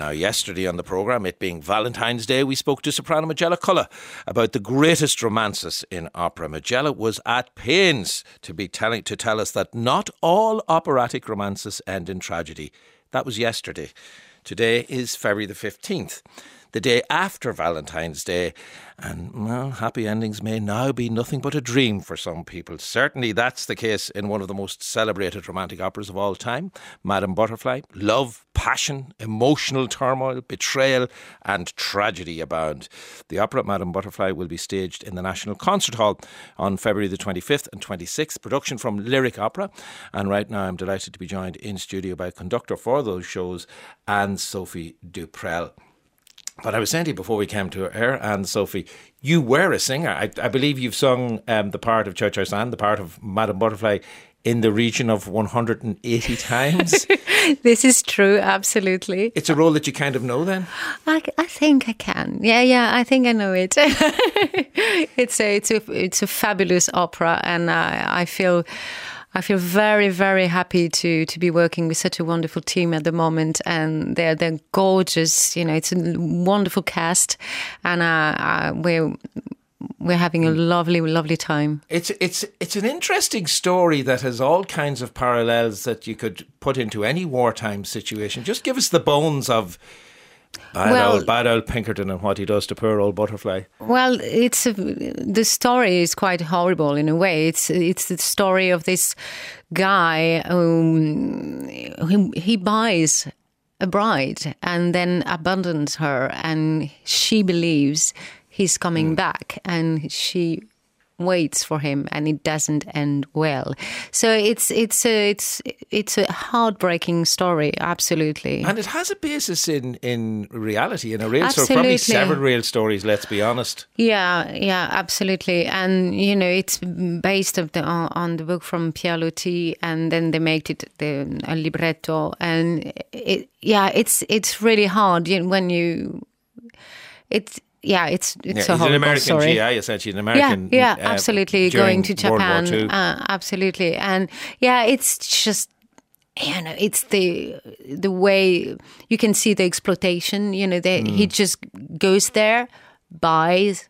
Now, yesterday on the programme, it being Valentine's Day, we spoke to soprano Majella Cullagh about the greatest romances in opera. Majella was at pains to be telling to tell us that not all operatic romances end in tragedy. That was yesterday. Today is February the 15th the day after Valentine's Day. And, well, happy endings may now be nothing but a dream for some people. Certainly that's the case in one of the most celebrated romantic operas of all time, Madame Butterfly. Love, passion, emotional turmoil, betrayal, and tragedy abound. The opera Madame Butterfly will be staged in the National Concert Hall on February the 25th and 26th. Production from Lyric Opera. And right now I'm delighted to be joined in studio by conductor for those shows, Anne Sophie Duprel. But I was saying to you before we came to air, and Sophie, you were a singer. I, I believe you've sung um, the part of Cio-Cio-San, the part of Madame Butterfly, in the region of 180 times. this is true, absolutely. It's a role that you kind of know then? I, I think I can. Yeah, yeah, I think I know it. it's, a, it's, a, it's a fabulous opera, and I, I feel I feel very, very happy to to be working with such a wonderful team at the moment, and they're they're gorgeous. You know, it's a wonderful cast, and uh, uh, we're we're having a lovely, lovely time. It's it's it's an interesting story that has all kinds of parallels that you could put into any wartime situation. Just give us the bones of Bad, well, old, bad old Pinkerton and what he does to poor old Butterfly. Well, it's a, the story is quite horrible in a way. It's it's the story of this guy who he buys a bride and then abandons her, and she believes he's coming mm. back, and she waits for him and it doesn't end well. So it's it's a it's it's a heartbreaking story, absolutely. And it has a basis in in reality, in a real absolutely. story, probably several real stories. Let's be honest. Yeah, yeah, absolutely. And you know, it's based of the, on, on the book from Pierre Loti, and then they made it the a libretto, and it yeah, it's it's really hard when you it's yeah, it's it's yeah, a he's an American story. GI, essentially an American. Yeah, yeah, uh, absolutely. Going to Japan, uh, absolutely, and yeah, it's just you know, it's the the way you can see the exploitation. You know, they, mm. he just goes there, buys,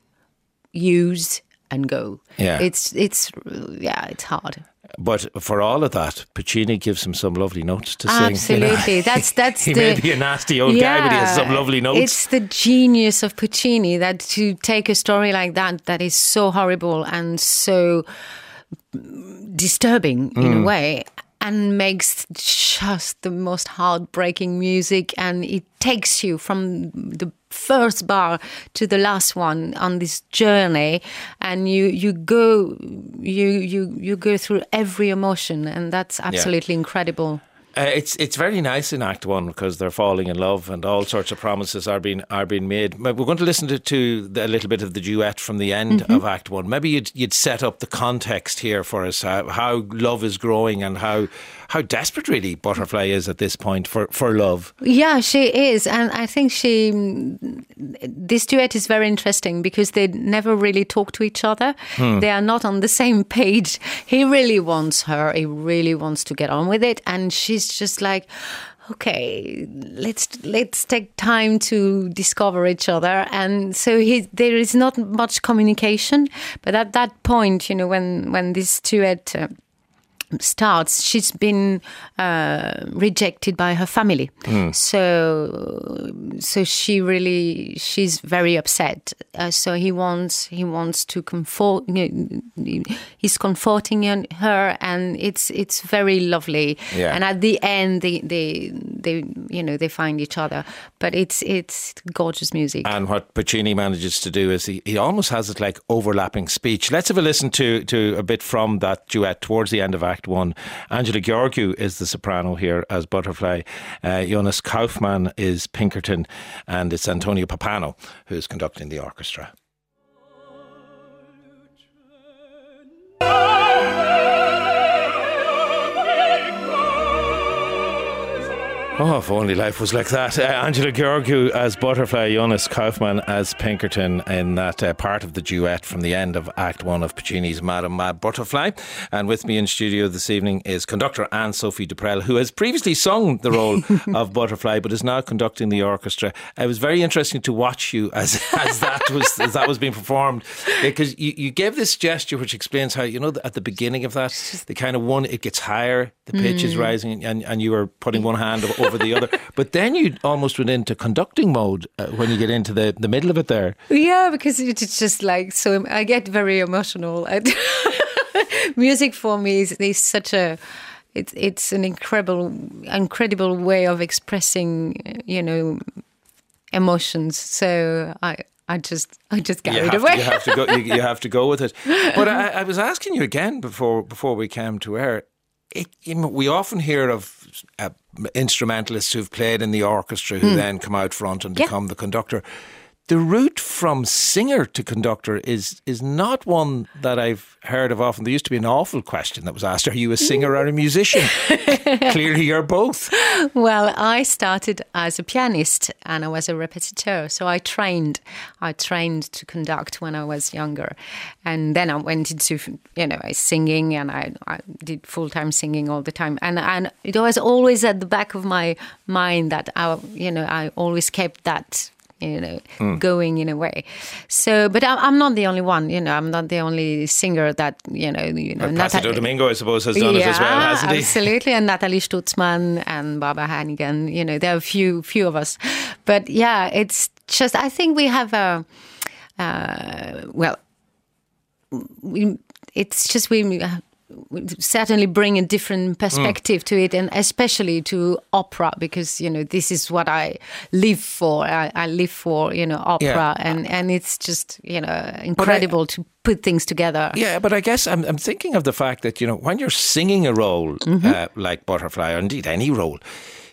use, and go. Yeah, it's it's yeah, it's hard. But for all of that, Puccini gives him some lovely notes to sing. Absolutely, you know? that's that's he the, may be a nasty old yeah, guy, but he has some lovely notes. It's the genius of Puccini that to take a story like that that is so horrible and so disturbing in mm. a way and makes just the most heartbreaking music and it takes you from the first bar to the last one on this journey and you you go you you you go through every emotion and that's absolutely yeah. incredible uh, it's it's very nice in Act One because they're falling in love and all sorts of promises are being are being made. We're going to listen to, to a little bit of the duet from the end mm-hmm. of Act One. Maybe you'd you'd set up the context here for us how, how love is growing and how how desperate really Butterfly is at this point for, for love. Yeah, she is. And I think she, this duet is very interesting because they never really talk to each other. Hmm. They are not on the same page. He really wants her, he really wants to get on with it. And she's just like, okay let's let's take time to discover each other. And so he, there is not much communication. But at that point you know when when this duet uh, starts, she's been uh, rejected by her family. Mm. So, so she really she's very upset. Uh, so he wants he wants to comfort. You know, he's comforting her, and it's it's very lovely. Yeah. And at the end, they they they you know they find each other. But it's it's gorgeous music. And what Puccini manages to do is he, he almost has it like overlapping speech. Let's have a listen to to a bit from that duet towards the end of Act Act One. Angela Gheorghiu is the soprano here as Butterfly. Uh, Jonas Kaufmann is Pinkerton, and it's Antonio Pappano who's conducting the orchestra. Oh, if only life was like that. Uh, Angela Gheorghiu as Butterfly, Jonas Kaufmann as Pinkerton in that uh, part of the duet from the end of Act One of Puccini's Madame Mad Butterfly. And with me in studio this evening is conductor Anne Sophie Duprel, who has previously sung the role of Butterfly but is now conducting the orchestra. It was very interesting to watch you as, as that was as that was being performed because you, you gave this gesture which explains how, you know, at the beginning of that, the kind of one, it gets higher, the pitch mm. is rising, and, and you were putting one hand over the other. But then you almost went into conducting mode uh, when you get into the, the middle of it there. Yeah, because it's just like so. I get very emotional. Music for me is, is such a it's it's an incredible incredible way of expressing you know emotions. So I. I just, I just carried you away. To, you have to go. You, you, have to go with it. But I, I was asking you again before before we came to air it, you know, we often hear of uh, instrumentalists who've played in the orchestra who mm. then come out front and yeah. become the conductor the route from singer to conductor is is not one that I've heard of often. There used to be an awful question that was asked: Are you a singer or a musician? Clearly, you're both. Well, I started as a pianist and I was a repetiteur, so I trained. I trained to conduct when I was younger, and then I went into you know singing, and I, I did full time singing all the time. And and it was always at the back of my mind that I you know I always kept that you know, mm. going in a way. So, but I'm not the only one. You know, I'm not the only singer that you know. You know, Placido Domingo, I suppose, has done yeah, it as well, hasn't he? Absolutely, and Natalie Stutzmann and Barbara Hannigan. You know, there are a few few of us, but yeah, it's just I think we have a uh, well. We, it's just we certainly bring a different perspective mm. to it and especially to opera because you know this is what i live for i, I live for you know opera yeah. and and it's just you know incredible I, to put things together yeah but i guess I'm, I'm thinking of the fact that you know when you're singing a role mm-hmm. uh, like butterfly or indeed any role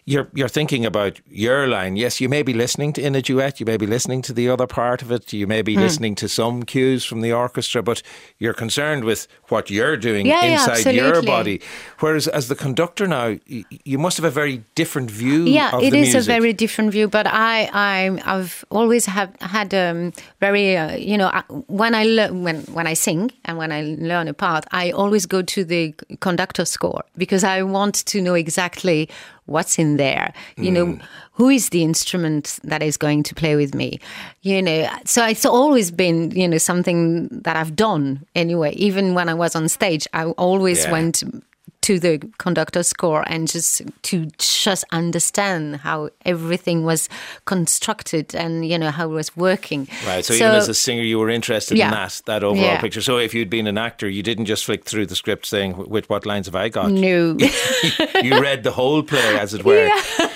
you're you're thinking about your line. Yes, you may be listening to in a duet, you may be listening to the other part of it, you may be mm. listening to some cues from the orchestra, but you're concerned with what you're doing yeah, inside yeah, your body. Whereas as the conductor now, you must have a very different view. Yeah, it is music. a very different view. But I, I I've always have had um, very uh, you know when I learn when when I sing and when I learn a part, I always go to the conductor score because I want to know exactly what's in there you mm. know who is the instrument that is going to play with me you know so it's always been you know something that i've done anyway even when i was on stage i always yeah. went to the conductor score and just to just understand how everything was constructed and you know how it was working. Right. So, so even as a singer, you were interested yeah. in that that overall yeah. picture. So if you'd been an actor, you didn't just flick through the script saying, "With what lines have I got?" No. you read the whole play, as it were. Yeah.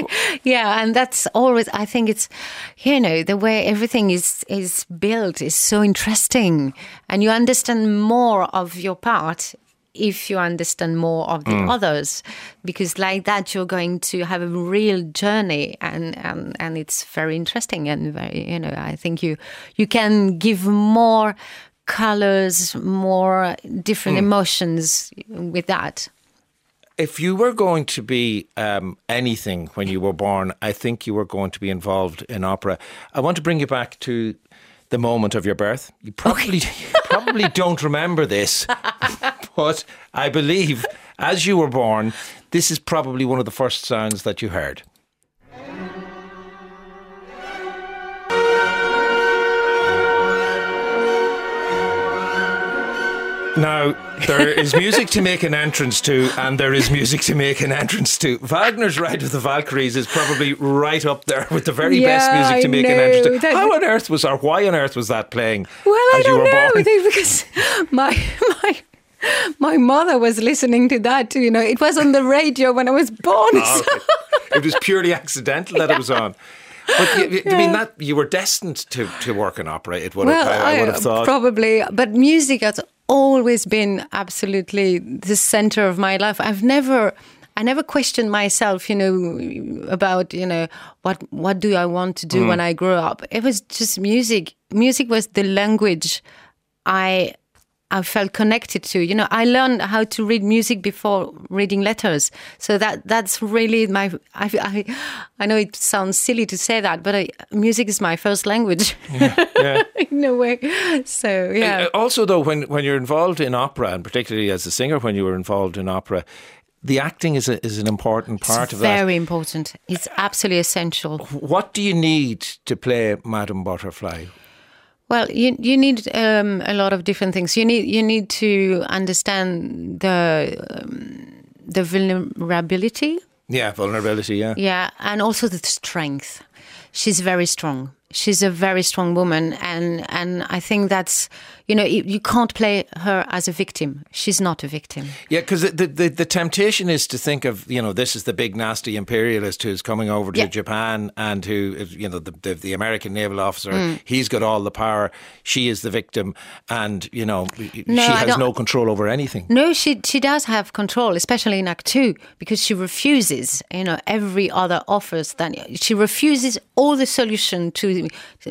yeah, and that's always. I think it's, you know, the way everything is is built is so interesting, and you understand more of your part if you understand more of the mm. others because like that you're going to have a real journey and, and and it's very interesting and very you know i think you you can give more colors more different mm. emotions with that if you were going to be um, anything when you were born, I think you were going to be involved in opera. I want to bring you back to the moment of your birth. You probably okay. you probably don't remember this, but I believe as you were born, this is probably one of the first sounds that you heard. Now, there is music to make an entrance to, and there is music to make an entrance to. Wagner's Ride of the Valkyries is probably right up there with the very yeah, best music to I make know. an entrance to. How on earth was, or why on earth was that playing? Well, I don't know, born? because my my my mother was listening to that too. You know, it was on the radio when I was born. Oh. It was purely accidental that yeah. it was on. But you, yeah. I mean that you were destined to, to work in opera. It would well, have, I, I would have thought probably, but music has always been absolutely the center of my life. I've never. I never questioned myself, you know, about you know what what do I want to do mm. when I grow up. It was just music. Music was the language I I felt connected to. You know, I learned how to read music before reading letters, so that that's really my. I I, I know it sounds silly to say that, but I, music is my first language. Yeah, yeah. in a way. So yeah. Uh, also, though, when when you're involved in opera, and particularly as a singer, when you were involved in opera, the acting is a, is an important part it's of that. Very important. It's absolutely essential. What do you need to play Madame Butterfly? Well, you you need um, a lot of different things. You need you need to understand the um, the vulnerability. Yeah, vulnerability. Yeah. Yeah, and also the strength. She's very strong she's a very strong woman, and and I think that's you know you can't play her as a victim. She's not a victim. Yeah, because the, the the temptation is to think of you know this is the big nasty imperialist who's coming over to yeah. Japan and who you know the, the, the American naval officer. Mm. He's got all the power. She is the victim, and you know no, she has no control over anything. No, she she does have control, especially in Act Two, because she refuses you know every other offers that she refuses all the solution to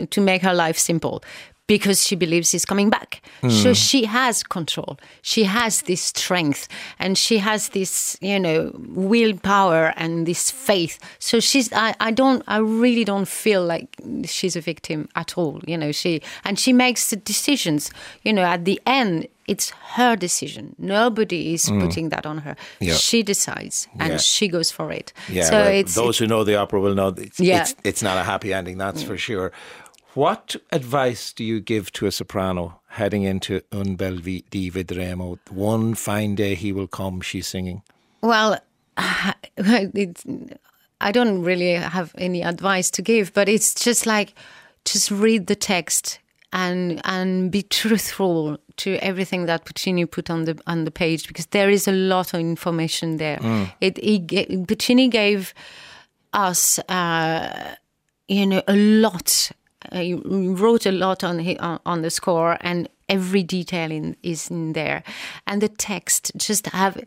to make her life simple because she believes he's coming back. Mm. So hmm. she has control. She has this strength and she has this, you know, willpower and this faith. So she's I, I don't I really don't feel like she's a victim at all. You know, she and she makes the decisions, you know, at the end it's her decision. Nobody is mm. putting that on her. Yeah. She decides and yeah. she goes for it. Yeah, so it's, those who know the opera will know it's, yeah. it's, it's not a happy ending, that's for sure. What advice do you give to a soprano heading into Un bel di vedremo? One fine day he will come, she's singing. Well, I don't really have any advice to give, but it's just like just read the text and and be truthful to everything that Puccini put on the on the page because there is a lot of information there. Mm. It, it, Puccini gave us, uh, you know, a lot he wrote a lot on on the score, and every detail in, is in there. And the text, just have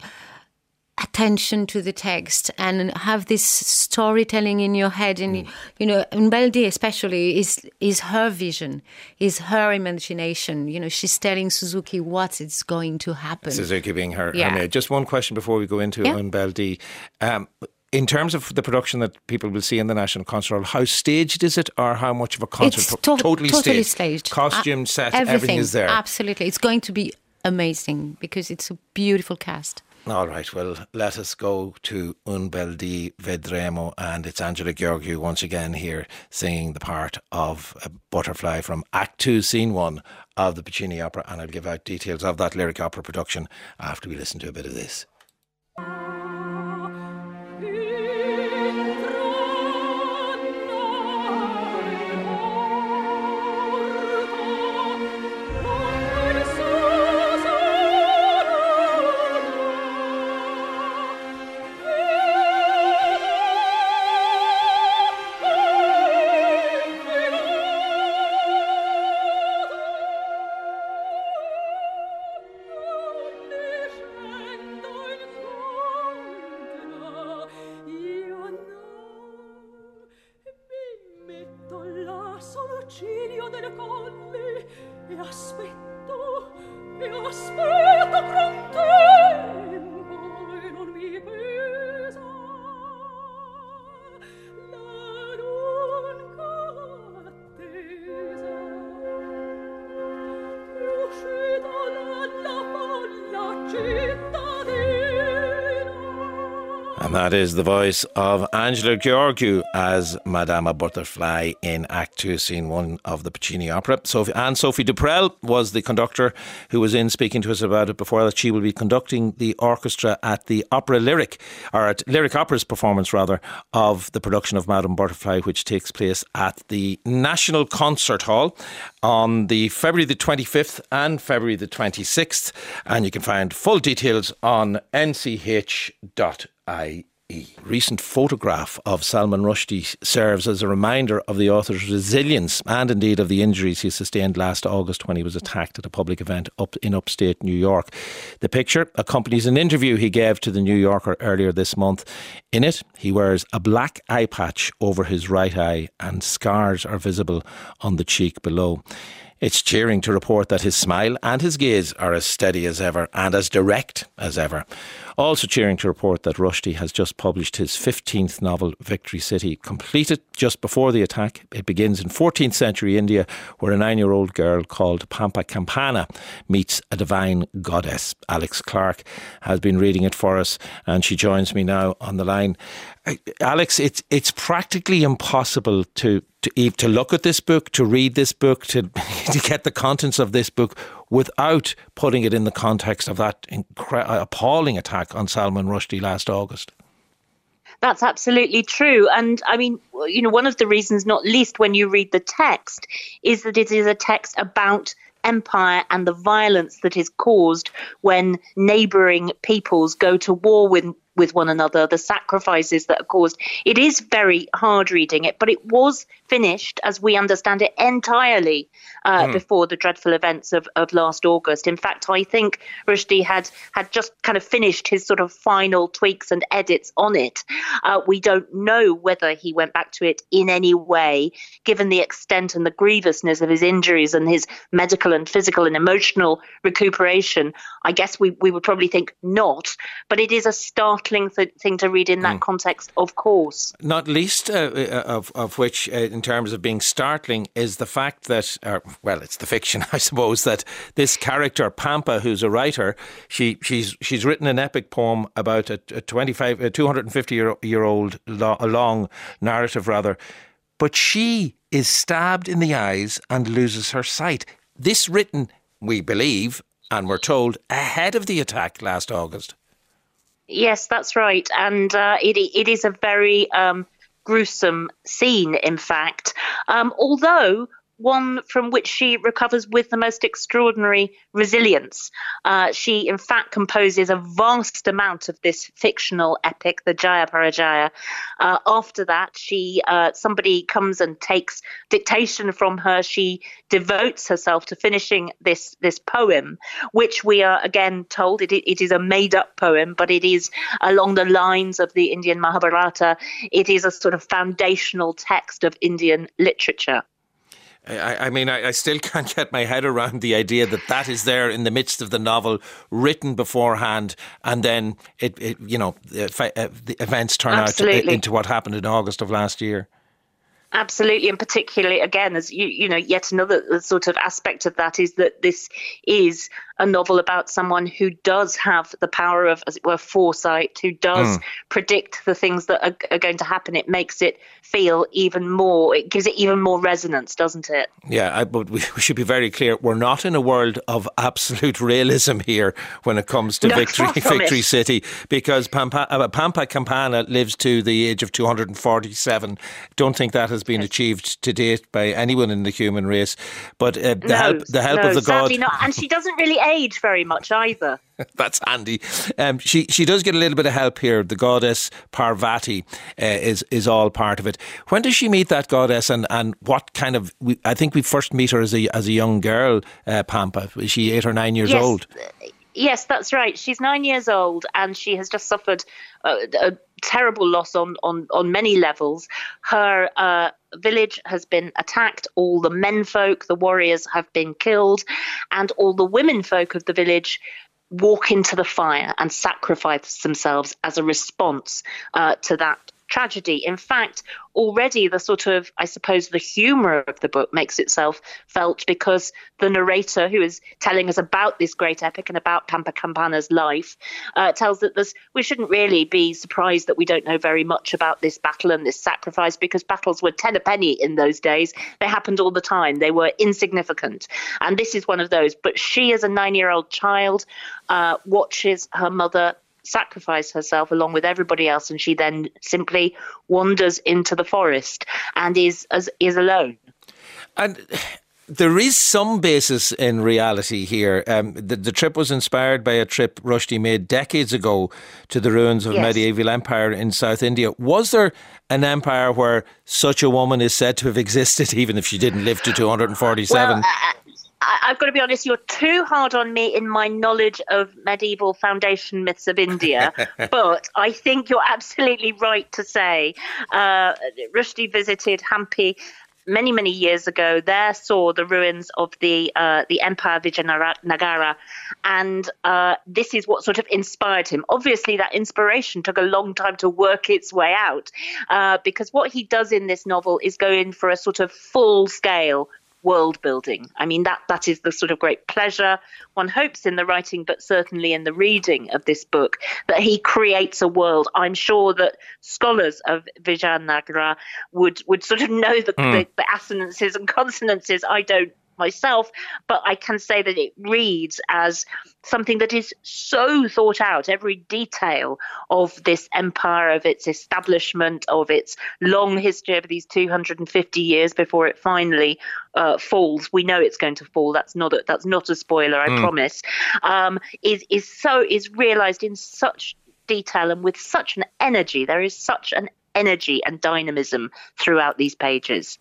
attention to the text and have this storytelling in your head and mm. you know Bel di especially is is her vision is her imagination you know she's telling Suzuki what is going to happen Suzuki being her, yeah. her maid just one question before we go into yeah. Bel di um, in terms of the production that people will see in the National Concert Hall, how staged is it, or how much of a concert? It's to- totally, totally staged. staged. Costume, uh, set, everything, everything is there. Absolutely, it's going to be amazing because it's a beautiful cast. All right, well, let us go to Un bel di vedremo, and it's Angela Gheorghiu once again here singing the part of a butterfly from Act Two, Scene One of the Puccini opera, and I'll give out details of that lyric opera production after we listen to a bit of this. That is the voice of Angela Gheorghiu as Madama Butterfly in Act Two, Scene One of the Puccini opera. Sophie, and Sophie Duprel was the conductor who was in speaking to us about it before that. She will be conducting the orchestra at the Opera Lyric, or at Lyric Opera's performance rather, of the production of Madame Butterfly, which takes place at the National Concert Hall on the February the 25th and February the 26th. And you can find full details on nch.com IE. Recent photograph of Salman Rushdie serves as a reminder of the author's resilience and indeed of the injuries he sustained last August when he was attacked at a public event up in upstate New York. The picture accompanies an interview he gave to the New Yorker earlier this month. In it, he wears a black eye patch over his right eye and scars are visible on the cheek below. It's cheering to report that his smile and his gaze are as steady as ever and as direct as ever. Also cheering to report that Rushdie has just published his 15th novel, Victory City, completed just before the attack. It begins in 14th century India, where a nine year old girl called Pampa Campana meets a divine goddess. Alex Clark has been reading it for us, and she joins me now on the line. Uh, Alex, it's it's practically impossible to to to look at this book, to read this book, to to get the contents of this book without putting it in the context of that incre- appalling attack on Salman Rushdie last August. That's absolutely true. And I mean, you know, one of the reasons, not least when you read the text, is that it is a text about empire and the violence that is caused when neighboring peoples go to war with with one another, the sacrifices that are caused. It is very hard reading it, but it was finished, as we understand it, entirely uh, mm. before the dreadful events of, of last August. In fact, I think Rushdie had had just kind of finished his sort of final tweaks and edits on it. Uh, we don't know whether he went back to it in any way, given the extent and the grievousness of his injuries and his medical and physical and emotional recuperation. I guess we, we would probably think not, but it is a startling th- thing to read in that mm. context, of course. Not least uh, uh of, of which, uh, in terms of being startling, is the fact that, uh, well, it's the fiction, I suppose, that this character, Pampa, who's a writer, she, she's, she's written an epic poem about a, a 25, a 250 year, year old lo- long narrative, rather, but she is stabbed in the eyes and loses her sight. This written, we believe, and we're told, ahead of the attack last August. Yes, that's right. And uh, it, it is a very um, gruesome scene, in fact. Um, although one from which she recovers with the most extraordinary resilience. Uh, she, in fact, composes a vast amount of this fictional epic, the Jaya Parajaya. Uh, after that, she uh, somebody comes and takes dictation from her. She devotes herself to finishing this this poem, which we are again told it, it is a made up poem, but it is along the lines of the Indian Mahabharata. It is a sort of foundational text of Indian literature. I, I mean, I, I, still can't get my head around the idea that that is there in the midst of the novel, written beforehand, and then it, it you know, the, uh, events turn Absolutely. out into what happened in August of last year. Absolutely, and particularly again, as you you know, yet another sort of aspect of that is that this is a novel about someone who does have the power of, as it were, foresight, who does mm. predict the things that are, are, going to happen. It makes it feel even more. It gives it even more resonance, doesn't it? Yeah, I, but we should be very clear. We're not in a world of absolute realism here when it comes to no, Victory Victory City, because Pampa, uh, Pampa Campana lives to the age of 247. Don't think that has been achieved to date by anyone in the human race. But uh, the no, help, the help no, of the god, not. and she doesn't really age very much either. That's handy. Um, she she does get a little bit of help here. The goddess Parvati uh, is is all part of it. When does she meet that goddess, and, and what kind of? We, I think we first meet her as a as a young girl, uh, Pampa. Is she eight or nine years yes. old? Yes, that's right. She's nine years old, and she has just suffered a, a terrible loss on on on many levels. Her uh, village has been attacked. All the menfolk, the warriors, have been killed, and all the womenfolk of the village walk into the fire and sacrifice themselves as a response uh, to that tragedy. In fact, already the sort of, I suppose, the humor of the book makes itself felt because the narrator, who is telling us about this great epic and about Pampa Campana's life, uh, tells that this, we shouldn't really be surprised that we don't know very much about this battle and this sacrifice because battles were ten a penny in those days. They happened all the time. They were insignificant, and this is one of those. But she, as a nine-year-old child, uh, watches her mother sacrifice herself along with everybody else, and she then simply wanders into the forest and is as is alone. And there is some basis in reality here. Um, the, the, trip was inspired by a trip Rushdie made decades ago to the ruins of yes. medieval empire in South India. Was there an empire where such a woman is said to have existed, even if she didn't live to 247? Well, uh, I, have got to be honest, you're too hard on me in my knowledge of medieval foundation myths of India. but I think you're absolutely right to say uh, Rushdie visited Hampi many many years ago there saw the ruins of the uh, the Empire Vijayanagara, and uh, this is what sort of inspired him. Obviously, that inspiration took a long time to work its way out, uh, because what he does in this novel is go in for a sort of full scale world building. I mean, that that is the sort of great pleasure one hopes in the writing, but certainly in the reading of this book, that he creates a world. I'm sure that scholars of Vijayanagara would would sort of know the, mm. the, the assonances and consonances. I don't myself, but I can say that it reads as something that is so thought out, every detail of this empire, of its establishment, of its long history over these 250 years before it finally uh, falls. We know it's going to fall. That's not a, that's not a spoiler, I mm. promise. Um, is is so is realised in such detail and with such an energy. There is such an energy and dynamism throughout these pages.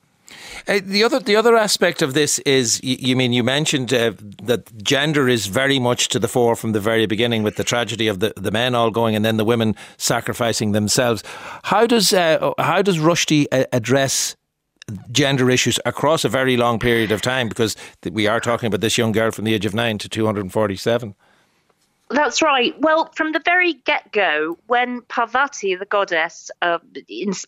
Uh, the other the other aspect of this is you, you mean you mentioned uh, that gender is very much to the fore from the very beginning with the tragedy of the, the men all going and then the women sacrificing themselves. How does uh, how does Rushdie uh, address gender issues across a very long period of time because we are talking about this young girl from the age of 9 to 247? That's right. Well, from the very get go, when Parvati, the goddess, uh,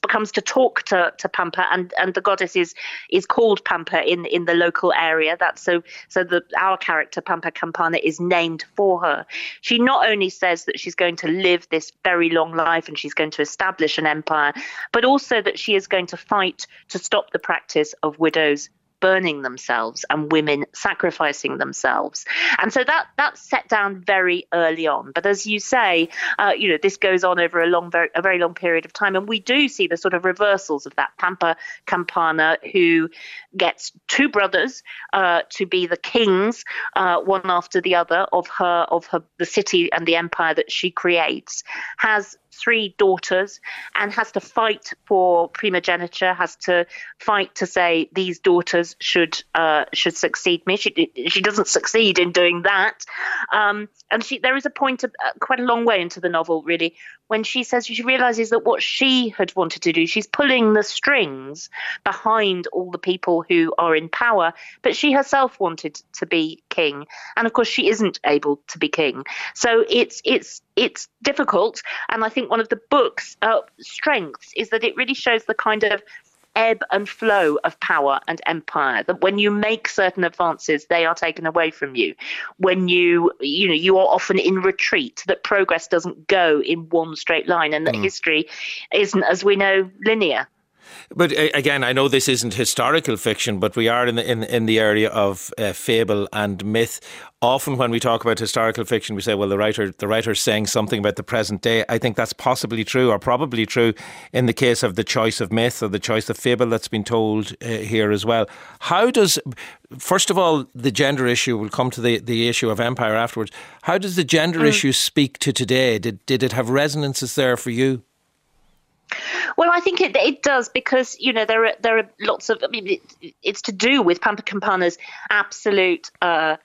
comes to talk to, to Pampa, and, and the goddess is is called Pampa in, in the local area. That's so so the our character Pampa Campana is named for her. She not only says that she's going to live this very long life and she's going to establish an empire, but also that she is going to fight to stop the practice of widows burning themselves and women sacrificing themselves. And so that that's set down very early on. But as you say, uh, you know, this goes on over a long, very, a very long period of time, and we do see the sort of reversals of that. Pampa Campana, who gets two brothers uh, to be the kings, uh, one after the other of her of her the city and the empire that she creates, has three daughters and has to fight for primogeniture, has to fight to say these daughters should uh, should succeed me. She she doesn't succeed in doing that, um, and she there is a point of, uh, quite a long way into the novel really when she says she realizes that what she had wanted to do, she's pulling the strings behind all the people who are in power, but she herself wanted to be king, and of course she isn't able to be king. So it's it's it's difficult, and I think one of the book's uh, strengths is that it really shows the kind of ebb and flow of power and empire that when you make certain advances they are taken away from you when you you know you are often in retreat that progress doesn't go in one straight line and that mm. history isn't as we know linear but again, I know this isn't historical fiction, but we are in the in, in the area of uh, fable and myth. Often, when we talk about historical fiction, we say, "Well, the writer the writer's saying something about the present day." I think that's possibly true, or probably true, in the case of the choice of myth or the choice of fable that's been told uh, here as well. How does, first of all, the gender issue? We'll come to the the issue of empire afterwards. How does the gender mm. issue speak to today? Did did it have resonances there for you? Well, I think it it does because you know there are there are lots of. I mean, it, it's to do with Pampa Campana's absolute. Uh,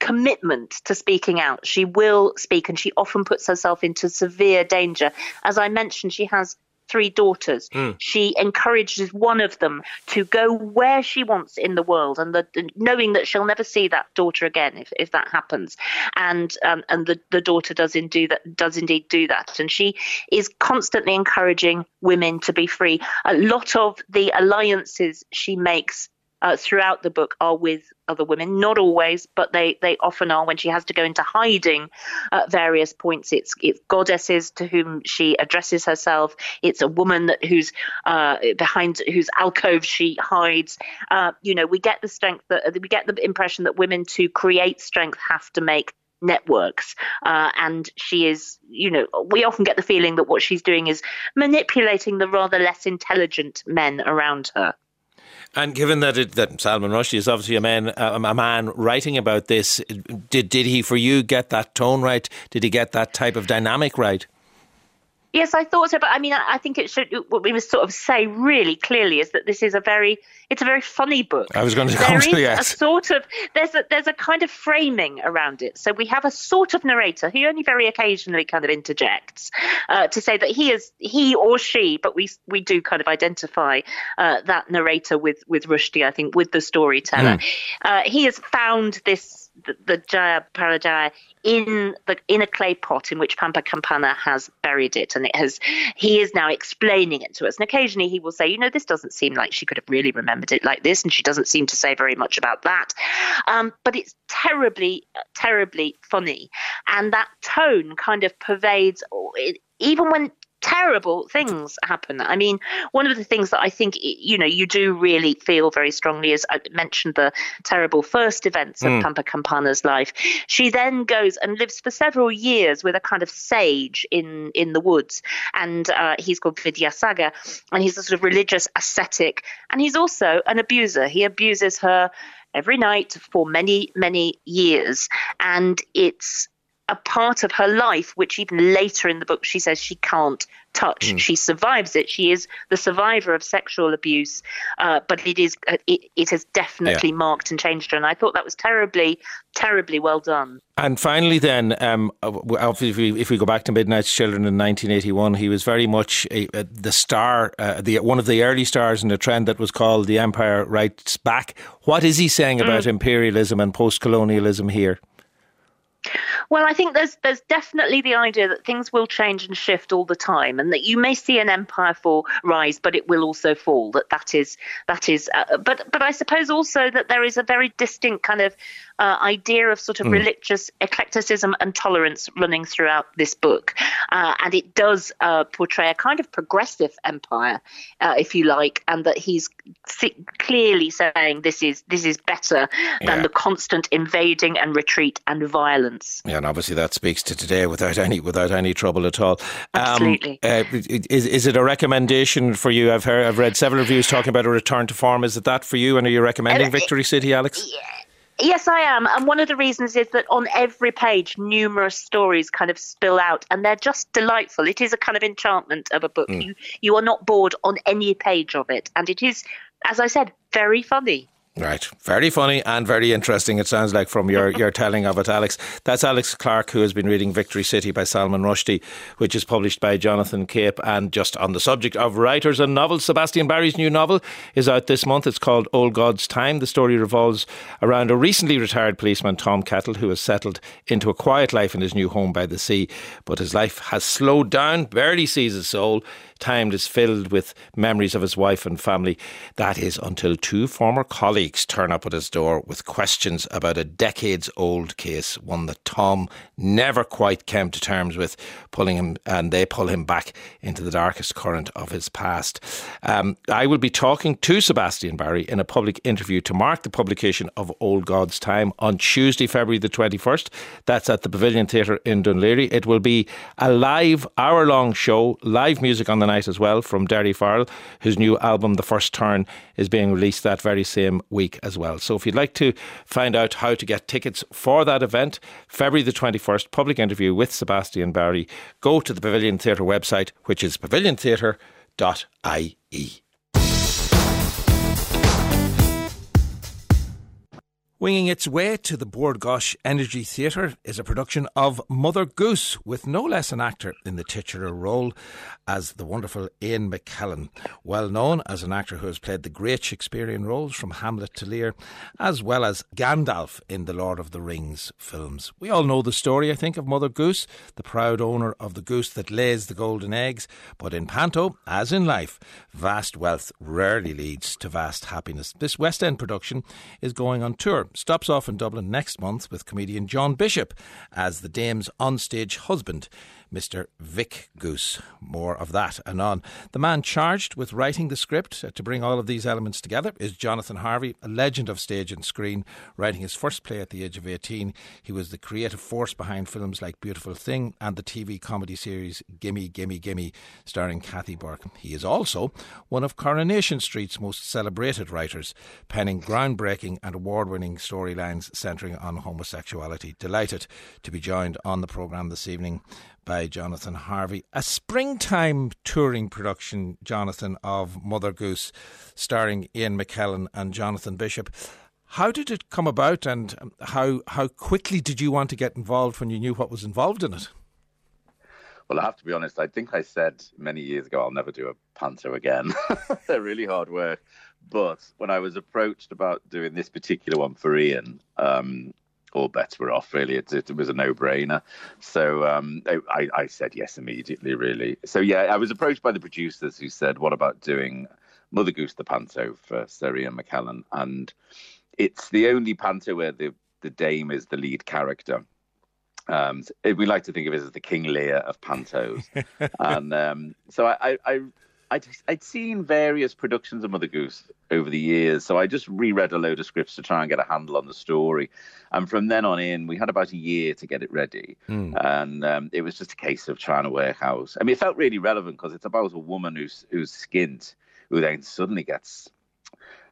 commitment to speaking out. She will speak and she often puts herself into severe danger. As I mentioned, she has three daughters. Mm. She encourages one of them to go where she wants in the world, and the, knowing that she'll never see that daughter again if, if that happens. And um, and the, the daughter does indeed that does indeed do that, and she is constantly encouraging women to be free. A lot of the alliances she makes uh, throughout the book are with other women. Not always, but they, they often are. When she has to go into hiding at various points, it's it's goddesses to whom she addresses herself. It's a woman that who's uh, behind whose alcove she hides. Uh, you know, we get the strength that we get the impression that women to create strength have to make networks. Uh, and she is, you know, we often get the feeling that what she's doing is manipulating the rather less intelligent men around her. And given that it, that Salman Rushdie is obviously a man a, man writing about this, did did he for you get that tone right? Did he get that type of dynamic right? Yes, I thought so, but I mean, I, think it should. What we must sort of say really clearly is that this is a very, it's a very funny book. I was going to come to yes. a sort of there's a there's a kind of framing around it. So we have a sort of narrator who only very occasionally kind of interjects uh, to say that he is he or she, but we we do kind of identify uh, that narrator with with Rushdie, I think, with the storyteller. Mm. Uh, he has found this the, the Jaya Parajaya in the in a clay pot in which Pampa Campana has buried it, and it has. He is now explaining it to us, and occasionally he will say, "You know, this doesn't seem like she could have really remembered it like this," and she doesn't seem to say very much about that. Um, but it's terribly, terribly funny, and that tone kind of pervades. Even when terrible things happen. I mean, one of the things that I think you know you do really feel very strongly is I mentioned the terrible first events of mm. Pampa Campana's life. She then goes and lives for several years with a kind of sage in in the woods, and uh, he's called Vidyasagar, and he's a sort of religious ascetic, and he's also an abuser. He abuses her every night for many many years, and it's a part of her life, which even later in the book she says she can't touch. Mm. She survives it. She is the survivor of sexual abuse, uh, but it is uh, it, it has definitely yeah. marked and changed her. And I thought that was terribly, terribly well done. And finally, then, um, obviously, if we go back to Midnight's Children in 1981, he was very much a, a, the star, uh, the one of the early stars in a trend that was called "The Empire Writes Back." What is he saying about mm. imperialism and post-colonialism here? Well, I think there's there's definitely the idea that things will change and shift all the time, and that you may see an empire fall rise, but it will also fall. That that is that is. Uh, but but I suppose also that there is a very distinct kind of uh, idea of sort of mm. religious eclecticism and tolerance running throughout this book, uh, and it does uh, portray a kind of progressive empire, uh, if you like, and that he's clearly saying this is this is better yeah. than the constant invading and retreat and violence. Yeah, and obviously that speaks to today without any without any trouble at all. Um, Absolutely. Um, is is it a recommendation for you? I've heard I've read several reviews talking about a return to form. Is it that for you? And are you recommending uh, Victory City, Alex? Yeah. Yes, I am. And one of the reasons is that on every page, numerous stories kind of spill out, and they're just delightful. It is a kind of enchantment of a book. Mm. You you are not bored on any page of it, and it is, as I said, very funny. Right. Very funny and very interesting, it sounds like, from your, your telling of it, Alex. That's Alex Clark, who has been reading Victory City by Salman Rushdie, which is published by Jonathan Cape. And just on the subject of writers and novels, Sebastian Barry's new novel is out this month. It's called Old God's Time. The story revolves around a recently retired policeman, Tom Kettle, who has settled into a quiet life in his new home by the sea. But his life has slowed down, barely sees his soul time is filled with memories of his wife and family. That is until two former colleagues turn up at his door with questions about a decades old case, one that Tom never quite came to terms with, pulling him, and they pull him back into the darkest current of his past. Um, I will be talking to Sebastian Barry in a public interview to mark the publication of Old God's Time on Tuesday, February the 21st. That's at the Pavilion Theatre in Laoghaire. It will be a live hour long show, live music on the night as well from Derry Farrell, whose new album, The First Turn, is being released that very same week as well. So if you'd like to find out how to get tickets for that event, February the 21st, public interview with Sebastian Barry, go to the Pavilion Theatre website, which is paviliontheatre.ie. Winging its way to the Bord Gáis Energy Theatre is a production of Mother Goose, with no less an actor in the titular role as the wonderful Ian McKellen, well known as an actor who has played the great Shakespearean roles from Hamlet to Lear, as well as Gandalf in the Lord of the Rings films. We all know the story, I think, of Mother Goose, the proud owner of the goose that lays the golden eggs, but in Panto, as in life, vast wealth rarely leads to vast happiness. This West End production is going on tour stops off in Dublin next month with comedian John Bishop as the dame's onstage husband. Mr. Vic Goose. More of that anon. The man charged with writing the script uh, to bring all of these elements together is Jonathan Harvey, a legend of stage and screen, writing his first play at the age of 18. He was the creative force behind films like Beautiful Thing and the TV comedy series Gimme, Gimme, Gimme, starring Kathy Burke. He is also one of Coronation Street's most celebrated writers, penning groundbreaking and award winning storylines centering on homosexuality. Delighted to be joined on the programme this evening by Jonathan Harvey. A springtime touring production, Jonathan, of Mother Goose, starring Ian McKellen and Jonathan Bishop. How did it come about, and how how quickly did you want to get involved when you knew what was involved in it? Well, I have to be honest. I think I said many years ago I'll never do a panto again. They're really hard work. But when I was approached about doing this particular one for Ian, um, all bets were off. Really, it, it was a no-brainer. So um, I, I, said yes immediately. Really. So yeah, I was approached by the producers who said, "What about doing Mother Goose the panto for Sir Ian McKellen?" And it's the only panto where the the dame is the lead character. Um, so we like to think of it as the King Lear of pantos, and um, so I, I, I'd, I'd seen various productions of Mother Goose over the years, so I just reread a load of scripts to try and get a handle on the story. And from then on in, we had about a year to get it ready, mm. and um, it was just a case of trying to work out. I mean, it felt really relevant because it's about a woman who's who's skint, who then suddenly gets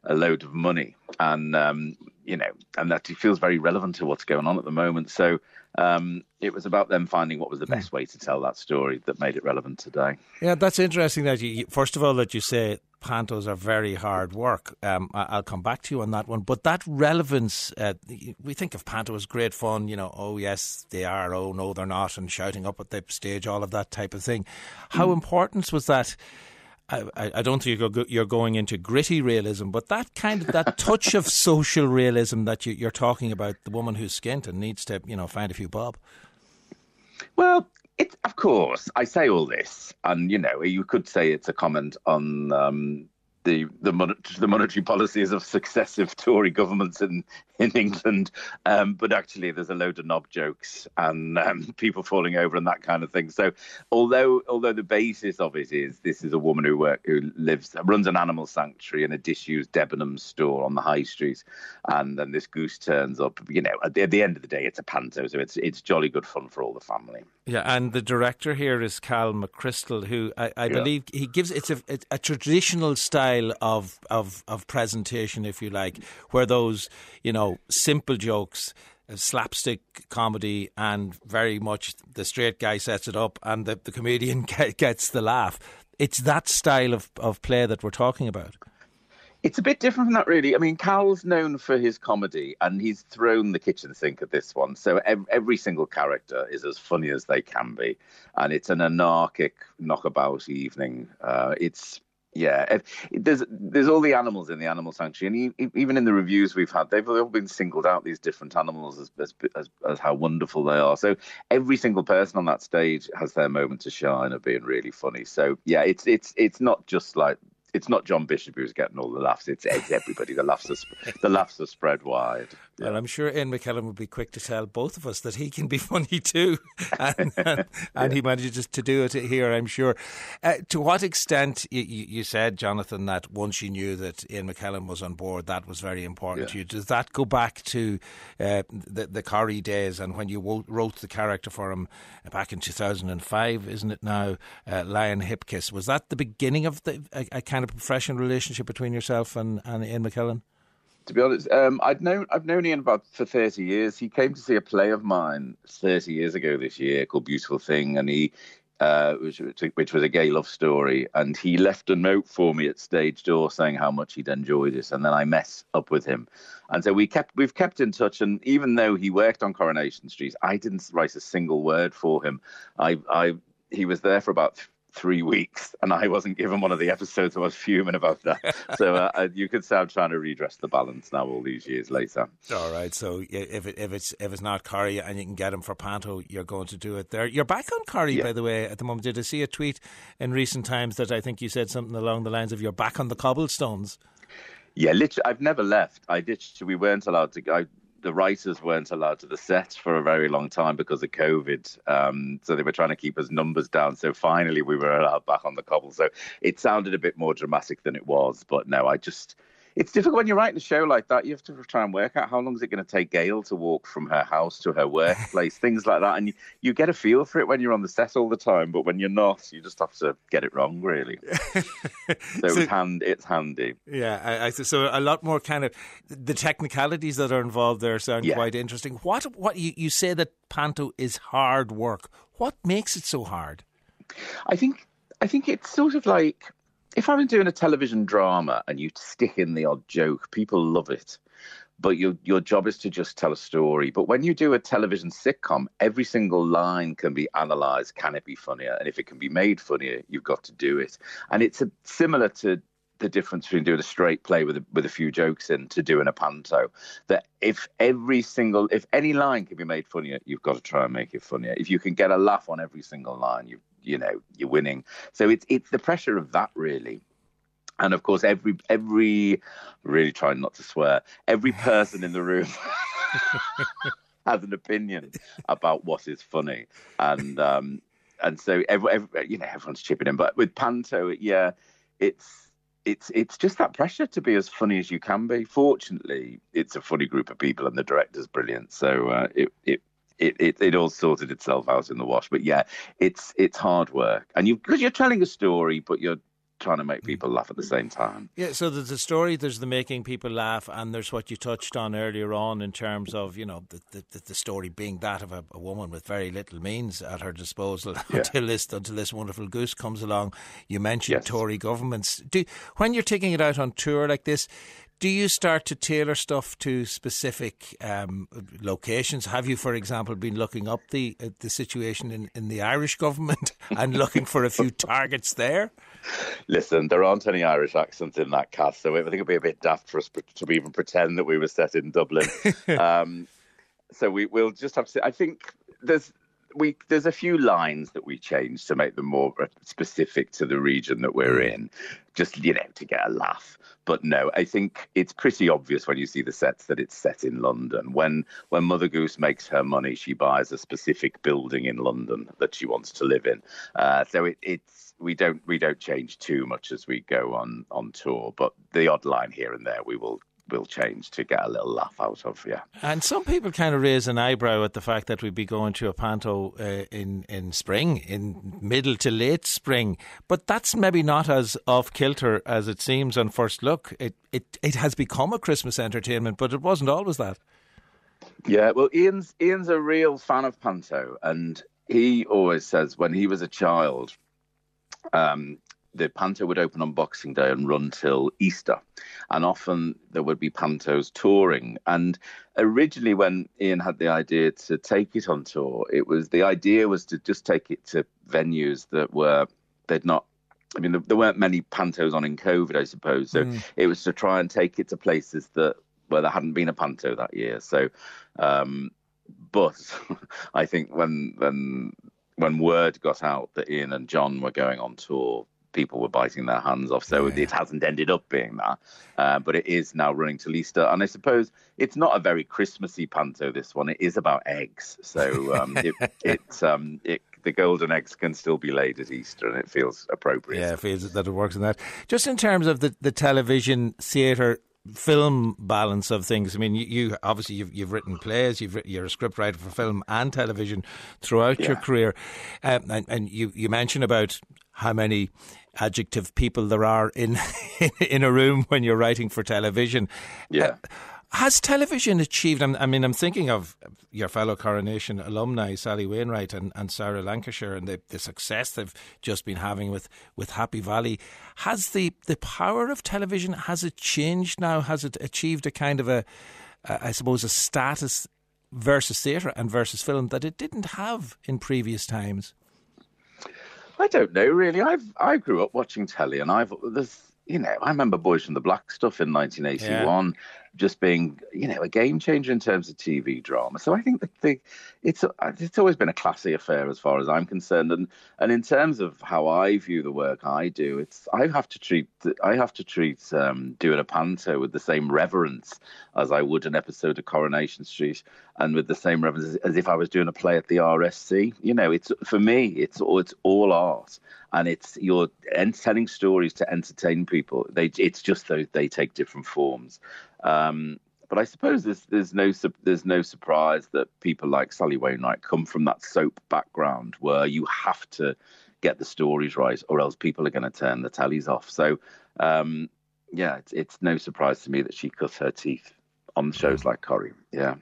a load of money, and um, you know, and that feels very relevant to what's going on at the moment. So um, it was about them finding what was the best way to tell that story that made it relevant today. Yeah, that's interesting. That you first of all that you say pantos are very hard work. Um, I'll come back to you on that one. But that relevance, uh, we think of panto as great fun, you know, oh yes, they are, oh no, they're not, and shouting up at the stage, all of that type of thing. How mm. important was that? I, I don't think you're going into gritty realism, but that kind of that touch of social realism that you, are talking about, the woman who's skint and needs to, you know, find a few bob. Well, it, of course, I say all this, and you know, you could say it's a comment on um, the the, mon- the monetary policies of successive Tory governments in in England, um, but actually there's a load of knob jokes and um, people falling over and that kind of thing. So although although the basis of it is this is a woman who work, who lives runs an animal sanctuary and a disused Debenhams store on the high street, and then this goose turns up. You know, at the, at the end of the day, it's a panto, so it's it's jolly good fun for all the family. Yeah, and the director here is Cal McCrystal, who I, I yeah. believe he gives it's a, a traditional style of of of presentation, if you like, where those you know simple jokes slapstick comedy and very much the straight guy sets it up and the, the comedian gets the laugh. It's that style of, of play that we're talking about. It's a bit different from that, really. I mean, Cal's known for his comedy, and he's thrown the kitchen sink at this one. So every, every single character is as funny as they can be, and it's an anarchic knockabout evening. Uh, it's yeah, there's there's all the animals in the animal sanctuary, and even in the reviews we've had, they've all been singled out these different animals as, as as, as how wonderful they are. So every single person on that stage has their moment to shine of being really funny. So yeah, it's it's it's not just like it's not John Bishop who's getting all the laughs. It's, it's everybody. the laughs are the laughs are spread wide. Yeah. Well, I'm sure Ian McKellen would be quick to tell both of us that he can be funny too, and, and, and, he manages to do it here. I'm sure. Uh, to what extent you, you, said, Jonathan, that once you knew that Ian McKellen was on board, that was very important yeah. to you. Does that go back to uh, the the Corrie days and when you wrote the character for him back in 2005? Isn't it now, uh, Lion Hipkiss? Was that the beginning of the a, a kind kind of professional relationship between yourself and, and Ian McKellen? To be honest, um, I'd known I've known Ian about for thirty years. He came to see a play of mine thirty years ago this year called Beautiful Thing, and he uh, which, which, was a gay love story. And he left a note for me at stage door saying how much he'd enjoyed it. And then I mess up with him, and so we kept we've kept in touch. And even though he worked on Coronation Street, I didn't write a single word for him. I, I he was there for about three weeks, and I wasn't given one of the episodes. I was fuming about that. so uh, uh, you could say I'm trying to redress the balance now, all these years later. All right. So if it, if it's if it's not Corrie and you can get him for Panto, you're going to do it there. You're back on Corrie, yeah. by the way, at the moment. Did I see a tweet in recent times that I think you said something along the lines of "You're back on the cobblestones"? Yeah, literally, I've never left. I ditched. We weren't allowed to. I the writers weren't allowed to the set for a very long time because of COVID. Um, so they were trying to keep us numbers down. So finally, we were allowed back on the cobble. So it sounded a bit more dramatic than it was. But no, I just it's difficult when you're writing a show like that. You have to try and work out how long is it going to take Gail to walk from her house to her workplace, things like that. And you, you get a feel for it when you're on the set all the time, but when you're not, you just have to get it wrong, really. so, so it's, hand, it's handy. Yeah, I, I, so a lot more kind of the technicalities that are involved there sound yeah. quite interesting. What what you, you say that Panto is hard work. What makes it so hard? I think I think it's sort of like if I'm doing a television drama and you stick in the odd joke, people love it. But your your job is to just tell a story. But when you do a television sitcom, every single line can be analysed. Can it be funnier? And if it can be made funnier, you've got to do it. And it's a, similar to the difference between doing a straight play with a, with a few jokes in to doing a panto. That if every single, if any line can be made funnier, you've got to try and make it funnier. If you can get a laugh on every single line, you've you know you're winning. So it's it's the pressure of that really. And of course, every every really trying not to swear, every person in the room has an opinion about what is funny, and um, and so every, every, you know everyone's chipping in. But with Panto, yeah, it's it's it's just that pressure to be as funny as you can be. Fortunately, it's a funny group of people, and the director's brilliant. So uh, it it it, it, it all sorted itself out in the wash. But yeah, it's it's hard work, and you because you're telling a story, but you're trying to make mm. people laugh at the same time. Yeah, so there's the story, there's the making people laugh, and there's what you touched on earlier on in terms of you know the the, the story being that of a, a, woman with very little means at her disposal yeah. until this until this wonderful goose comes along. You mentioned yes. Tory governments. Do when you're taking it out on tour like this, do you start to tailor stuff to specific um, locations? Have you, for example, been looking up the uh, the situation in, in the Irish government and looking for a few targets there? Listen, there aren't any Irish accents in that cast, so I think it'd be a bit daft for us to even pretend that we were set in Dublin. um, so we, will just have to. I think there's we there's a few lines that we changed to make them more specific to the region that we're mm. in, just you know to get a laugh. But no, I think it's pretty obvious when you see the sets that it's set in London. When when Mother Goose makes her money, she buys a specific building in London that she wants to live in. Uh, so it, it's we don't we don't change too much as we go on on tour, but the odd line here and there we will will change to get a little laugh out of. you. And some people kind of raise an eyebrow at the fact that we'd be going to a panto uh, in in spring, in middle to late spring. But that's maybe not as off kilter as it seems on first look. It it it has become a Christmas entertainment, but it wasn't always that. Yeah, well, Ian's Ian's a real fan of panto, and he always says when he was a child. Um, the panto would open on Boxing Day and run till Easter, and often there would be pantos touring. And originally, when Ian had the idea to take it on tour, it was the idea was to just take it to venues that were they'd not. I mean, there, weren't many pantos on in COVID, I suppose. So mm. it was to try and take it to places that where there hadn't been a panto that year. So, um, but I think when when when word got out that Ian and John were going on tour, people were biting their hands off. So yeah. it hasn't ended up being that, uh, but it is now running to Easter. And I suppose it's not a very Christmassy panto. This one, it is about eggs. So um, it, it, um, it the golden eggs can still be laid at Easter, and it feels appropriate. Yeah, it feels that it works in that. Just in terms of the the television theatre film balance of things. I mean, you, you obviously you've, you've written plays, you've written, you're a scriptwriter for film and television throughout yeah. your career, um, and, and you you mentioned about how many adjective people there are in in a room when you're writing for television. Yeah. Uh, has television achieved? I mean, I'm thinking of your fellow Coronation alumni, Sally Wainwright and, and Sarah Lancashire, and the, the success they've just been having with, with Happy Valley. Has the, the power of television has it changed now? Has it achieved a kind of a, a I suppose, a status versus theatre and versus film that it didn't have in previous times? I don't know really. I've I grew up watching telly, and I've there's you know I remember Boys from the Black stuff in 1981. Just being, you know, a game changer in terms of TV drama. So I think that the, it's it's always been a classy affair as far as I'm concerned. And and in terms of how I view the work I do, it's I have to treat I have to treat um, doing a panto with the same reverence as I would an episode of Coronation Street, and with the same reverence as if I was doing a play at the RSC. You know, it's for me, it's it's all art and it's you're telling stories to entertain people. They it's just they take different forms. Um, but I suppose there's there's no there's no surprise that people like Sally Wainwright come from that soap background where you have to get the stories right, or else people are going to turn the tellies off. So um, yeah, it's it's no surprise to me that she cut her teeth on shows mm. like Corrie. Yeah.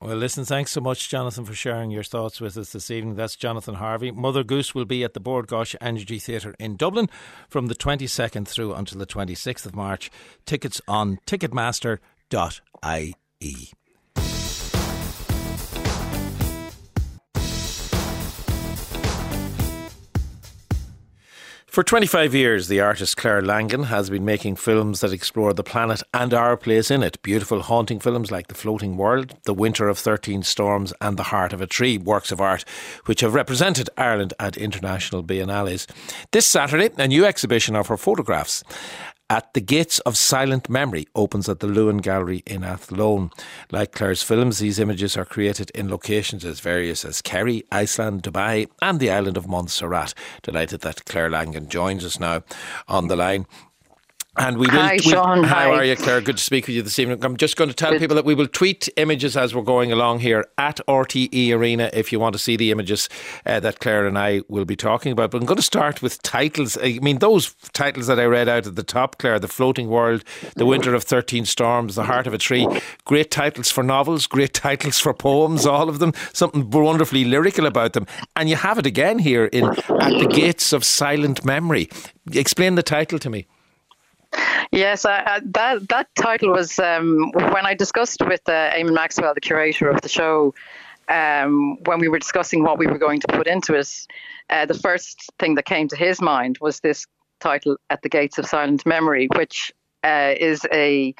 Well, listen, thanks so much, Jonathan, for sharing your thoughts with us this evening. That's Jonathan Harvey. Mother Goose will be at the Bord Gáis Energy Theatre in Dublin from the 22nd through until the 26th of March. Tickets on ticketmaster.ie. For 25 years, the artist Clare Langan has been making films that explore the planet and our place in it. Beautiful, haunting films like The Floating World, The Winter of 13 Storms, and The Heart of a Tree, works of art which have represented Ireland at international biennales. This Saturday, a new exhibition of her photographs at the Gates of Silent Memory opens at the Luan Gallery in Athlone. Like Clare's films, these images are created in locations as various as Kerry, Iceland, Dubai, and the island of Montserrat. Delighted that Clare Langan joins us now on the line. And we will. Hi, Sean. How Hi. are you, Clare? Good to speak with you this evening. I'm just going to tell Good. people that we will tweet images as we're going along here at RTE Arena if you want to see the images uh, that Clare and I will be talking about. But I'm going to start with titles. I mean, those titles that I read out at the top, Clare The Floating World, The Winter of 13 Storms, The Heart of a Tree. Great titles for novels, great titles for poems, all of them. Something wonderfully lyrical about them. And you have it again here in At the Gates of Silent Memory. Explain the title to me. Yes, I, I, that that title was um, when I discussed with uh, Eamon Maxwell, the curator of the show, um, when we were discussing what we were going to put into it. Uh, the first thing that came to his mind was this title, "At the Gates of Silent Memory," which uh, is a,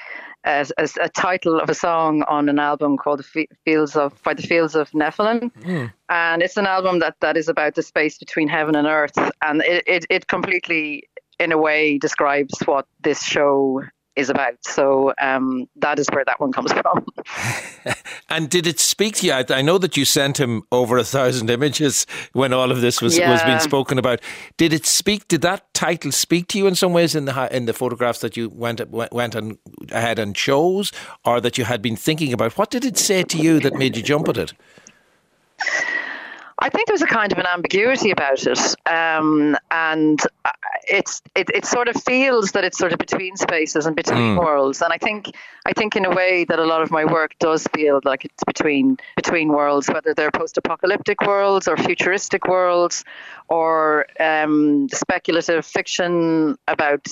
a, a title of a song on an album called "The Fields of by the Fields of Nephilim," mm. and it's an album that, that is about the space between heaven and earth, and it, it, it completely in a way describes what this show is about. So um, that is where that one comes from. and did it speak to you? I, I, know that you sent him over a thousand images when all of this was, yeah. was being spoken about. Did it speak? Did that title speak to you in some ways in the in the photographs that you went went and ahead and chose, or that you had been thinking about? What did it say to you that made you jump at it? I think there's a kind of an ambiguity about it, um, and it's it, it sort of feels that it's sort of between spaces and between mm. worlds, and I think I think in a way that a lot of my work does feel like it's between between worlds, whether they're post-apocalyptic worlds or futuristic worlds, or um, speculative fiction about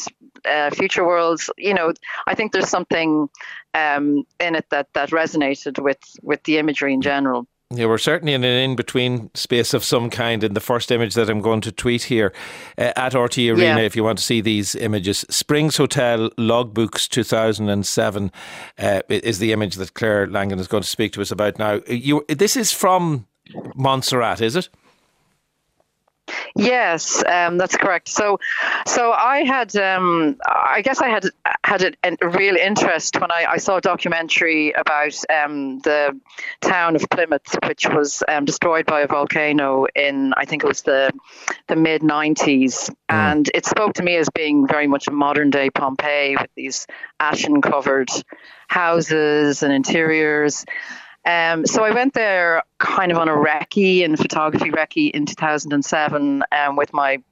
uh, future worlds. You know, I think there's something um, in it that that resonated with with the imagery in general. Yeah, we're certainly in an in between space of some kind in the first image that I'm going to tweet here uh, at RTE Arena yeah. if you want to see these images. Springs Hotel Logbooks 2007 uh, is the image that Clare Langan is going to speak to us about now. You, this is from Montserrat, is it? Yes, um, that's correct. So, so I had, um, I guess I had had a, real interest when I, I, saw a documentary about um, the town of Plymouth, which was um, destroyed by a volcano in, I think it was the the mid '90s, mm. and it spoke to me as being very much a modern day Pompeii with these ashen covered houses and interiors. Um, so I went there kind of on a recce and photography recce in 2007 um, with my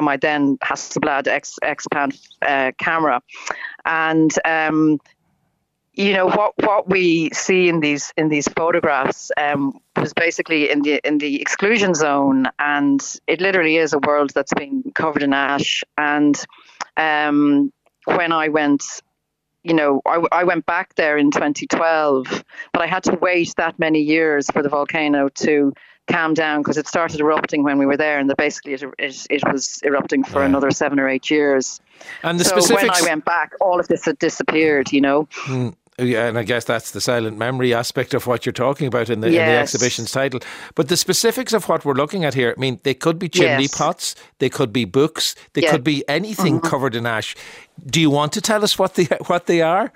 my then Hasselblad X Xpan uh, camera, and um, you know what what we see in these in these photographs um, was basically in the in the exclusion zone, and it literally is a world that's been covered in ash. And um, when I went you know, I, I went back there in 2012, but I had to wait that many years for the volcano to calm down because it started erupting when we were there, and basically it, it, it was erupting for yeah. another seven or eight years. And the so specifics... when I went back, all of this had disappeared. You know. Mm and I guess that's the silent memory aspect of what you're talking about in the, yes. in the exhibition's title. But the specifics of what we're looking at here, I mean, they could be chimney yes. pots, they could be books, they yeah. could be anything mm-hmm. covered in ash. Do you want to tell us what they what they are?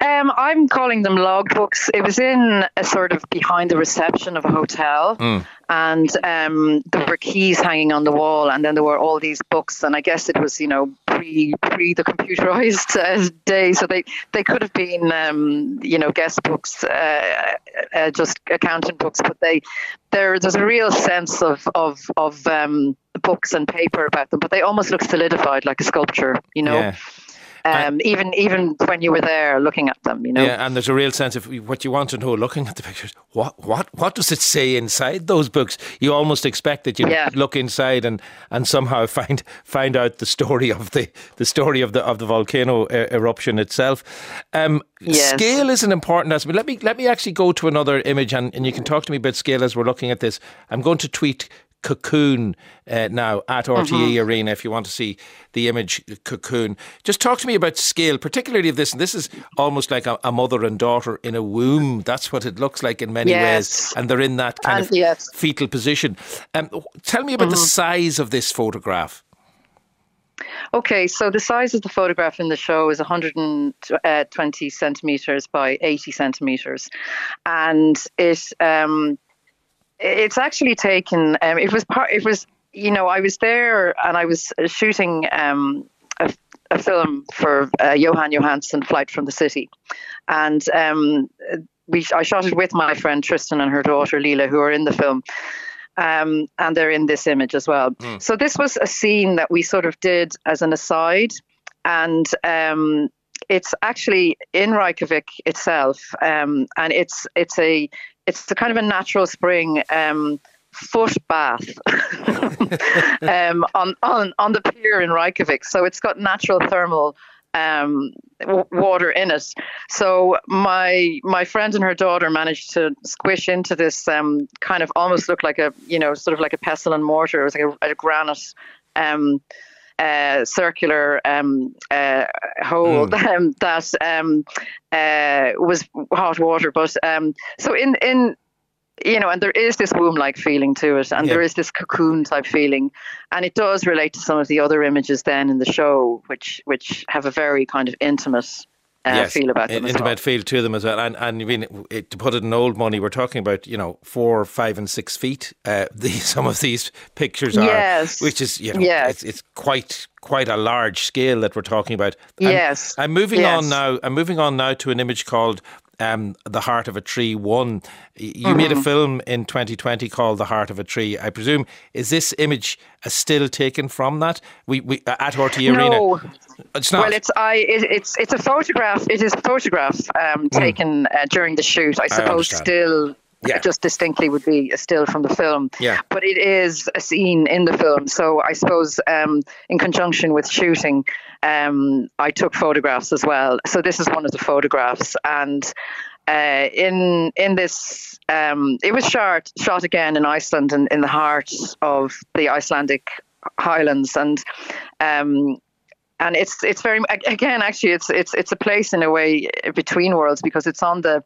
Um, I'm calling them logbooks. It was in a sort of behind the reception of a hotel, mm. and um, there were keys hanging on the wall, and then there were all these books. And I guess it was, you know, pre pre the computerized uh, day, so they they could have been, um, you know, guest books, uh, uh, just accountant books, but they there there's a real sense of of of um, books and paper about them, but they almost look solidified like a sculpture, you know. Yeah. Um, even even when you were there looking at them, you know. Yeah, and there's a real sense of what you want to know looking at the pictures. What what what does it say inside those books? You almost expect that you yeah. look inside and, and somehow find find out the story of the the story of the of the volcano uh, eruption itself. Um, yes. Scale is an important aspect. Let me let me actually go to another image, and, and you can talk to me about scale as we're looking at this. I'm going to tweet cocoon uh, now at RTE mm-hmm. Arena if you want to see the image cocoon. Just talk to me about scale, particularly of this. And this is almost like a, a mother and daughter in a womb. That's what it looks like in many yes. ways. And they're in that kind and, of yes. fetal position. Um, tell me about mm-hmm. the size of this photograph. Okay, so the size of the photograph in the show is 120 centimeters by 80 centimeters, and it um, it's actually taken. Um, it was part. It was you know I was there and I was shooting um, a, a, film for uh, Jóhann Jóhannsson, Flight from the City, and um, we I shot it with my friend Tristan and her daughter Leela, who are in the film. Um, and they're in this image as well. Mm. So this was a scene that we sort of did as an aside, and um, it's actually in Reykjavik itself, um, and it's it's a it's kind of a natural spring um, foot bath um, on, on, on the pier in Reykjavik. So it's got natural thermal um, w- water in it. So my my friend and her daughter managed to squish into this um, kind of almost looked like a you know sort of like a pestle and mortar. It was like a, a granite. Um, uh, circular um, uh, hole mm. um, that um, uh, was hot water. But um, so in in you know, and there is this womb-like feeling to it, and yeah. there is this cocoon type feeling, and it does relate to some of the other images then in the show, which which have a very kind of intimate uh, yes, feel about them. Intimate well. feel to them as well. And, and I mean, it, to put it in old money, we're talking about, you know, four, five, and six feet. Uh, the, some of these pictures are, yes. which is, you know, yes. it's, it's quite quite a large scale that we're talking about. I'm, yes. I'm moving yes. on now. I'm moving on now to an image called um, The Heart of a Tree One. You mm-hmm. made a film in 2020 called The Heart of a Tree. I presume, is this image a still taken from that? We, we At RTE no. Arena? It's not. Well, it's I. It, it's it's a photograph. It is a photograph um, mm. taken uh, during the shoot. I suppose I still yeah. just distinctly would be a still from the film. Yeah. But it is a scene in the film. So I suppose um, in conjunction with shooting, um, I took photographs as well. So this is one of the photographs, and uh, in in this, um, it was shot shot again in Iceland and in, in the heart of the Icelandic Highlands, and um, and it's it's very again actually it's it's it's a place in a way between worlds because it's on the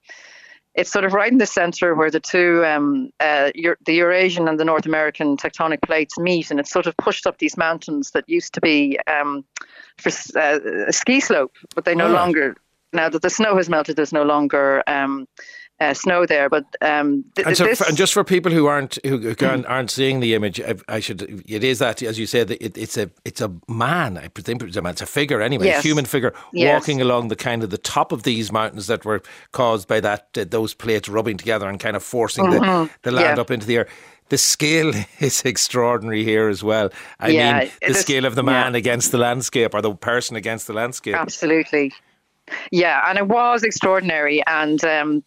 it's sort of right in the center where the two um, uh, the Eurasian and the North American tectonic plates meet, and it's sort of pushed up these mountains that used to be um, for uh, a ski slope, but they no oh. longer now that the snow has melted, there's no longer um, uh, snow there. But um, th- and, so this, for, and, just for people who aren't who aren't seeing the image, I, I, should it is that as you said, it, it's a it's a man. I presume it's a man. It's a figure anyway, yes. a human figure yes. walking along the kind of the top of these mountains that were caused by that uh, those plates rubbing together and kind of forcing mm-hmm. the, the land yeah. up into the air the scale is extraordinary here as well. I yeah, mean, the scale of the man yeah. against the landscape or the person against the landscape. Absolutely. Yeah, and it was extraordinary. And um,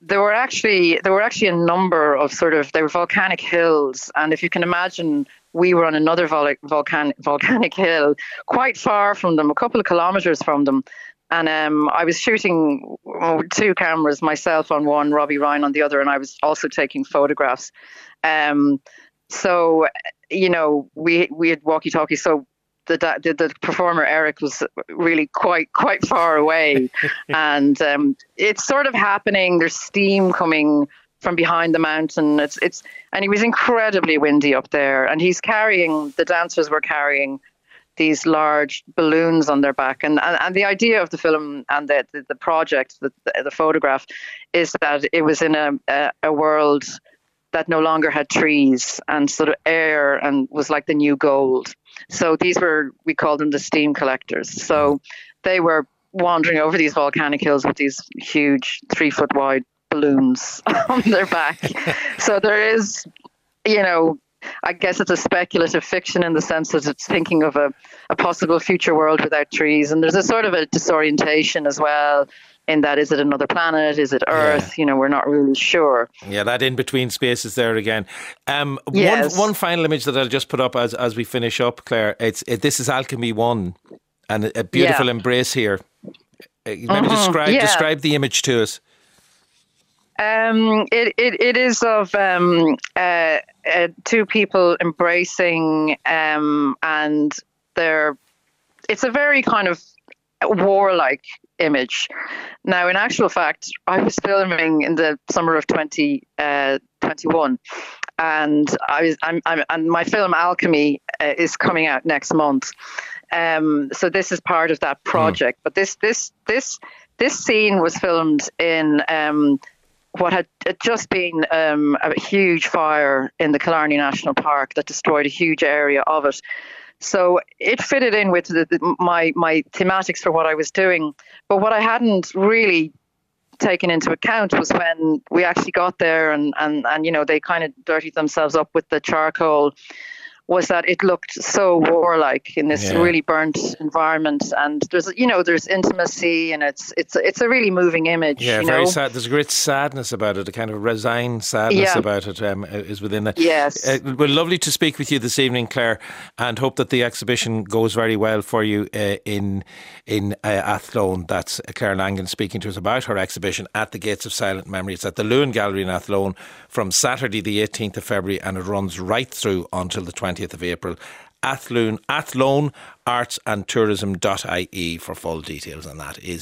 there were actually there were actually a number of sort of there were volcanic hills, and if you can imagine, we were on another vol- volcan- volcanic hill, quite far from them, a couple of kilometers from them. And um, I was shooting two cameras, myself on one, Robbie Ryan on the other, and I was also taking photographs. Um, so, you know, we we had walkie talkies. So the, the, the performer Eric was really quite quite far away, and um, it's sort of happening. There's steam coming from behind the mountain. It's it's and he was incredibly windy up there, and he's carrying the dancers were carrying these large balloons on their back. And, and, and the idea of the film and the, the, the project, the, the, photograph, is that it was in a, a, a world that no longer had trees and sort of air and was like the new gold. So these were, we called them the steam collectors. So mm-hmm. they were wandering over these volcanic hills with these huge three foot wide balloons on their back. so there is, you know, I guess it's a speculative fiction in the sense that it's thinking of a, a possible future world without trees. And there's a sort of a disorientation as well in that is it another planet? Is it Earth? Yeah. You know, we're not really sure. Yeah, that in between space is there again. Um, yes. one, one final image that I'll just put up as, as we finish up, Clare. It's it, This is Alchemy 1 and a, beautiful yeah. embrace here. Uh, maybe mm-hmm. describe, yeah. describe the image to us. Um, it, it, it is of um, uh, uh, two people embracing, um, and they're. It's a very kind of warlike image. Now, in actual fact, I was filming in the summer of 2021, uh, and I was, I'm, I'm, and my film Alchemy uh, is coming out next month. Um, so this is part of that hmm. project. Mm. But this this this this scene was filmed in um, what had just been um, a huge fire in the Killarney National Park that destroyed a huge area of it. So it fitted in with the, the, my my thematics for what I was doing. But what I hadn't really taken into account was when we actually got there and, and, and you know they kind of dirtied themselves up with the charcoal was that it looked so warlike in this yeah. really burnt environment, and there's you know there's intimacy, and it's it's it's a really moving image. Yeah, very know? sad. There's a great sadness about it, a kind of resigned sadness yeah. about it um, is within that. Yes, uh, well, lovely to speak with you this evening, Clare, and hope that the exhibition goes very well for you uh, in in uh, Athlone. That's Clare Langan speaking to us about her exhibition at the Gates of Silent Memory. It's at the Luan Gallery in Athlone from Saturday the 18th of February, and it runs right through until the 20th. 20th of April. Athlone, Athlone Arts and Tourism.ie for full details on that is